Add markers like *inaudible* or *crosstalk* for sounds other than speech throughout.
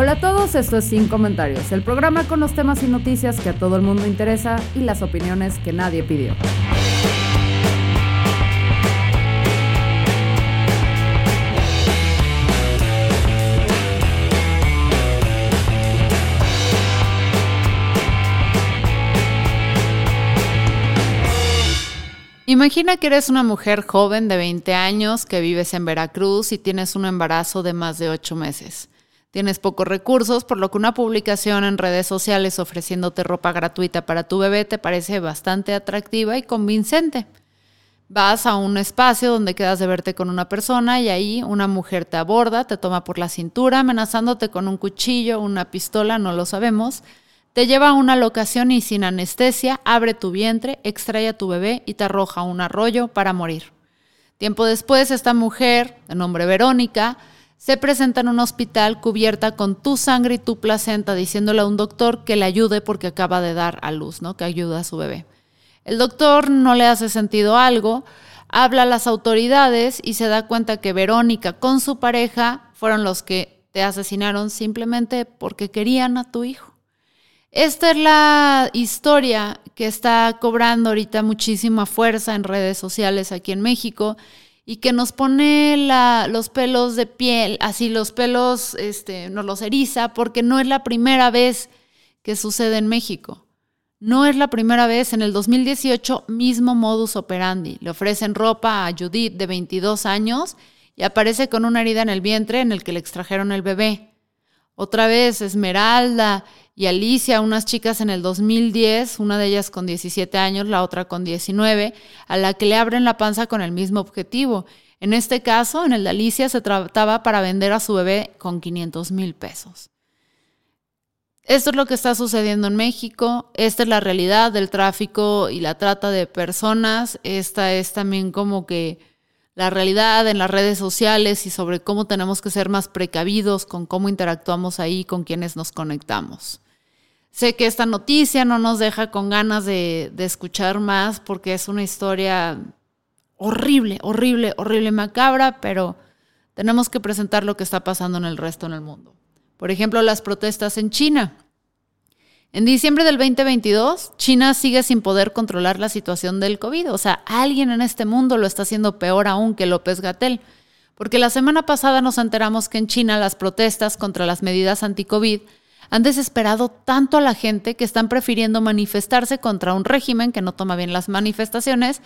Hola a todos, esto es Sin Comentarios, el programa con los temas y noticias que a todo el mundo interesa y las opiniones que nadie pidió. Imagina que eres una mujer joven de 20 años que vives en Veracruz y tienes un embarazo de más de 8 meses. Tienes pocos recursos, por lo que una publicación en redes sociales ofreciéndote ropa gratuita para tu bebé te parece bastante atractiva y convincente. Vas a un espacio donde quedas de verte con una persona y ahí una mujer te aborda, te toma por la cintura, amenazándote con un cuchillo, una pistola, no lo sabemos, te lleva a una locación y sin anestesia abre tu vientre, extrae a tu bebé y te arroja a un arroyo para morir. Tiempo después, esta mujer, de nombre Verónica, se presenta en un hospital cubierta con tu sangre y tu placenta, diciéndole a un doctor que le ayude porque acaba de dar a luz, ¿no? Que ayuda a su bebé. El doctor no le hace sentido algo, habla a las autoridades y se da cuenta que Verónica con su pareja fueron los que te asesinaron simplemente porque querían a tu hijo. Esta es la historia que está cobrando ahorita muchísima fuerza en redes sociales aquí en México y que nos pone los pelos de piel, así los pelos, este, nos los eriza, porque no es la primera vez que sucede en México. No es la primera vez, en el 2018 mismo modus operandi. Le ofrecen ropa a Judith de 22 años y aparece con una herida en el vientre en el que le extrajeron el bebé. Otra vez Esmeralda y Alicia, unas chicas en el 2010, una de ellas con 17 años, la otra con 19, a la que le abren la panza con el mismo objetivo. En este caso, en el de Alicia, se trataba para vender a su bebé con 500 mil pesos. Esto es lo que está sucediendo en México. Esta es la realidad del tráfico y la trata de personas. Esta es también como que la realidad en las redes sociales y sobre cómo tenemos que ser más precavidos con cómo interactuamos ahí con quienes nos conectamos. Sé que esta noticia no nos deja con ganas de, escuchar más porque es una historia horrible, horrible, horrible, macabra, pero tenemos que presentar lo que está pasando en el resto del mundo. Por ejemplo, las protestas en China. En diciembre del 2022, China sigue sin poder controlar la situación del COVID. O sea, alguien en este mundo lo está haciendo peor aún que López Gatel. Porque la semana pasada nos enteramos que en China las protestas contra las medidas anti-COVID han desesperado tanto a la gente que están prefiriendo manifestarse contra un régimen que no toma bien las manifestaciones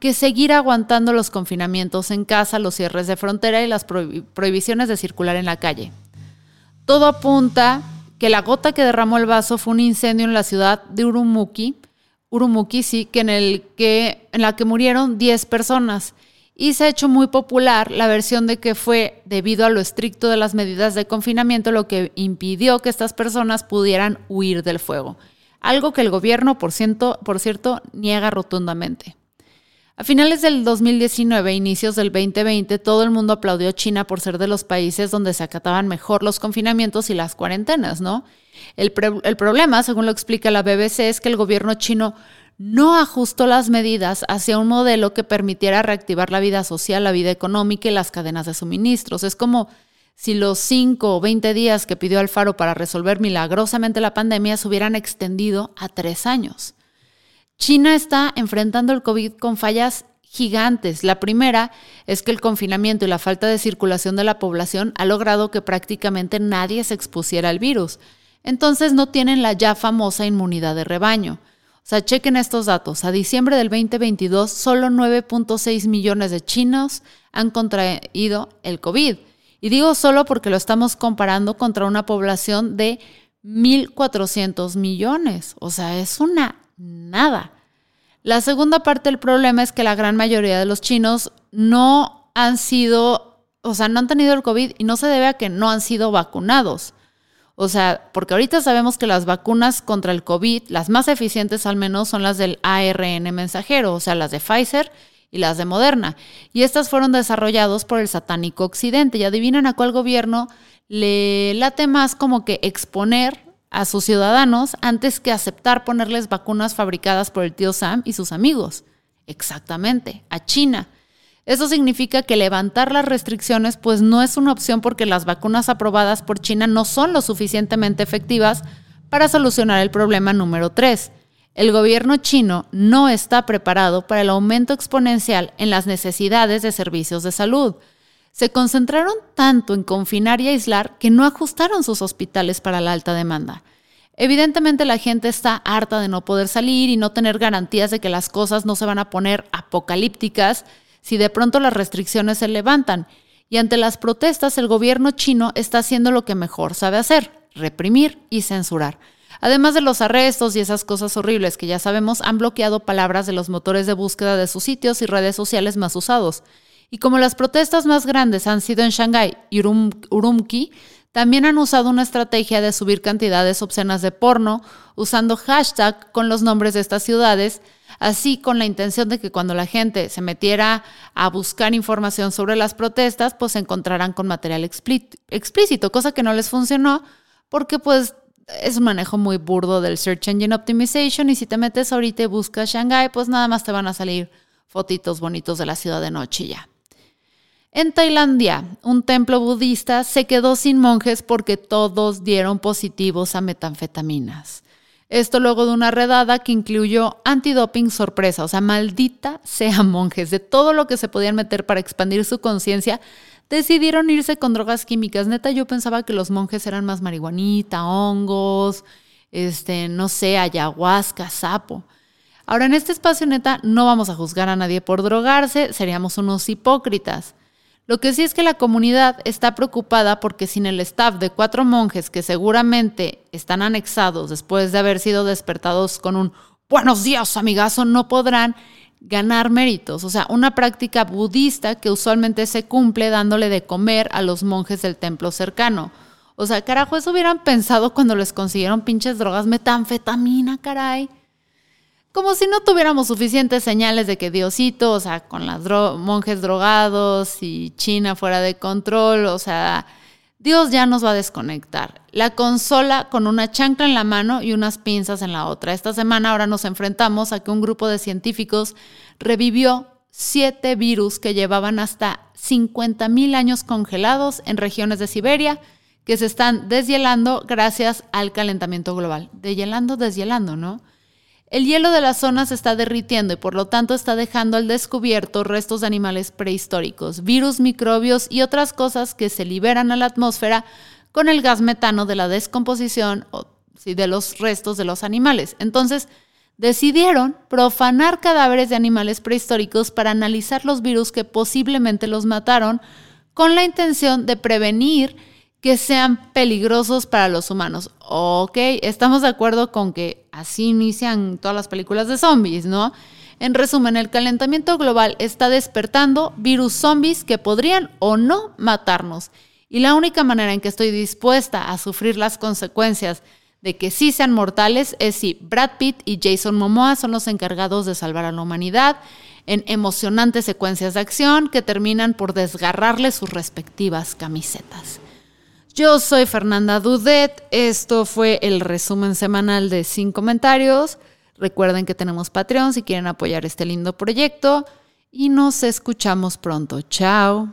que seguir aguantando los confinamientos en casa, los cierres de frontera y las prohibiciones de circular en la calle. Todo apunta que la gota que derramó el vaso fue un incendio en la ciudad de Urumqi, Urumqi sí, que en, el que, en la que murieron 10 personas y se ha hecho muy popular la versión de que fue debido a lo estricto de las medidas de confinamiento lo que impidió que estas personas pudieran huir del fuego, algo que el gobierno, por cierto, por cierto niega rotundamente. A finales del 2019 inicios del 2020, todo el mundo aplaudió a China por ser de los países donde se acataban mejor los confinamientos y las cuarentenas, ¿no? El problema, según lo explica la BBC, es que el gobierno chino no ajustó las medidas hacia un modelo que permitiera reactivar la vida social, la vida económica y las cadenas de suministros. Es como si los 5 o 20 días que pidió Alfaro para resolver milagrosamente la pandemia se hubieran extendido a tres años. China está enfrentando el COVID con fallas gigantes. La primera es que el confinamiento y la falta de circulación de la población ha logrado que prácticamente nadie se expusiera al virus. Entonces no tienen la ya famosa inmunidad de rebaño. O sea, chequen estos datos. A diciembre del 2022, solo 9.6 millones de chinos han contraído el COVID. Y digo solo porque lo estamos comparando contra una población de 1.400 millones. O sea, es una nada. La segunda parte del problema es que la gran mayoría de los chinos no han sido, o sea, no han tenido el COVID y no se debe a que no han sido vacunados. O sea, porque ahorita sabemos que las vacunas contra el COVID, las más eficientes al menos, son las del ARN mensajero, o sea, las de Pfizer y las de Moderna. Y estas fueron desarrolladas por el satánico occidente. Y adivinan a cuál gobierno le late más como que exponer a sus ciudadanos antes que aceptar ponerles vacunas fabricadas por el tío Sam y sus amigos. Exactamente, a China. Eso significa que levantar las restricciones pues no es una opción porque las vacunas aprobadas por China no son lo suficientemente efectivas para solucionar el problema número 3. El gobierno chino no está preparado para el aumento exponencial en las necesidades de servicios de salud. Se concentraron tanto en confinar y aislar que no ajustaron sus hospitales para la alta demanda. Evidentemente la gente está harta de no poder salir y no tener garantías de que las cosas no se van a poner apocalípticas si de pronto las restricciones se levantan. Y ante las protestas, el gobierno chino está haciendo lo que mejor sabe hacer, reprimir y censurar. Además de los arrestos y esas cosas horribles que ya sabemos, han bloqueado palabras de los motores de búsqueda de sus sitios y redes sociales más usados. Y como las protestas más grandes han sido en Shanghái y Urumqi, también han usado una estrategia de subir cantidades obscenas de porno, usando hashtag con los nombres de estas ciudades, así con la intención de que cuando la gente se metiera a buscar información sobre las protestas, pues se encontrarán con material explícito, cosa que no les funcionó porque pues es un manejo muy burdo del Search Engine Optimization y si te metes ahorita y buscas Shanghai, pues nada más te van a salir fotitos bonitos de la ciudad de noche ya. En Tailandia, un templo budista se quedó sin monjes porque todos dieron positivos a metanfetaminas. Esto luego de una redada que incluyó antidoping sorpresa, o sea, maldita sea *laughs* monjes, de todo lo que se podían meter para expandir su conciencia, decidieron irse con drogas químicas. Neta, yo pensaba que los monjes eran más marihuanita, hongos, este, no sé, ayahuasca, sapo. Ahora, en este espacio, neta, no vamos a juzgar a nadie por drogarse, seríamos unos hipócritas. Lo que sí es que la comunidad está preocupada porque sin el staff de cuatro monjes que seguramente están anexados después de haber sido despertados con un buenos días, amigazo, no podrán ganar méritos. O sea, una práctica budista que usualmente se cumple dándole de comer a los monjes del templo cercano. O sea, carajo, eso hubieran pensado cuando les consiguieron pinches drogas metanfetamina, caray como si no tuviéramos suficientes señales de que Diosito, o sea, con los monjes drogados y China fuera de control, o sea, Dios ya nos va a desconectar. La consola con una chancla en la mano y unas pinzas en la otra. Esta semana ahora nos enfrentamos a que un grupo de científicos revivió siete virus que llevaban hasta 50 mil años congelados en regiones de Siberia que se están deshielando gracias al calentamiento global. Deshielando, deshielando, ¿no? El hielo de la zona se está derritiendo y por lo tanto está dejando al descubierto restos de animales prehistóricos, virus, microbios y otras cosas que se liberan a la atmósfera con el gas metano de la descomposición de los restos de los animales. Entonces, decidieron profanar cadáveres de animales prehistóricos para analizar los virus que posiblemente los mataron con la intención de prevenir que sean peligrosos para los humanos. Ok, estamos de acuerdo con que así inician todas las películas de zombies, ¿no? En resumen, el calentamiento global está despertando virus zombies que podrían o no matarnos. Y la única manera en que estoy dispuesta a sufrir las consecuencias de que sí sean mortales es si Brad Pitt y Jason Momoa son los encargados de salvar a la humanidad en emocionantes secuencias de acción que terminan por desgarrarle sus respectivas camisetas. Yo soy Fernanda Dudet. Esto fue el resumen semanal de Sin Comentarios. Recuerden que tenemos Patreon si quieren apoyar este lindo proyecto. Y nos escuchamos pronto. Chao.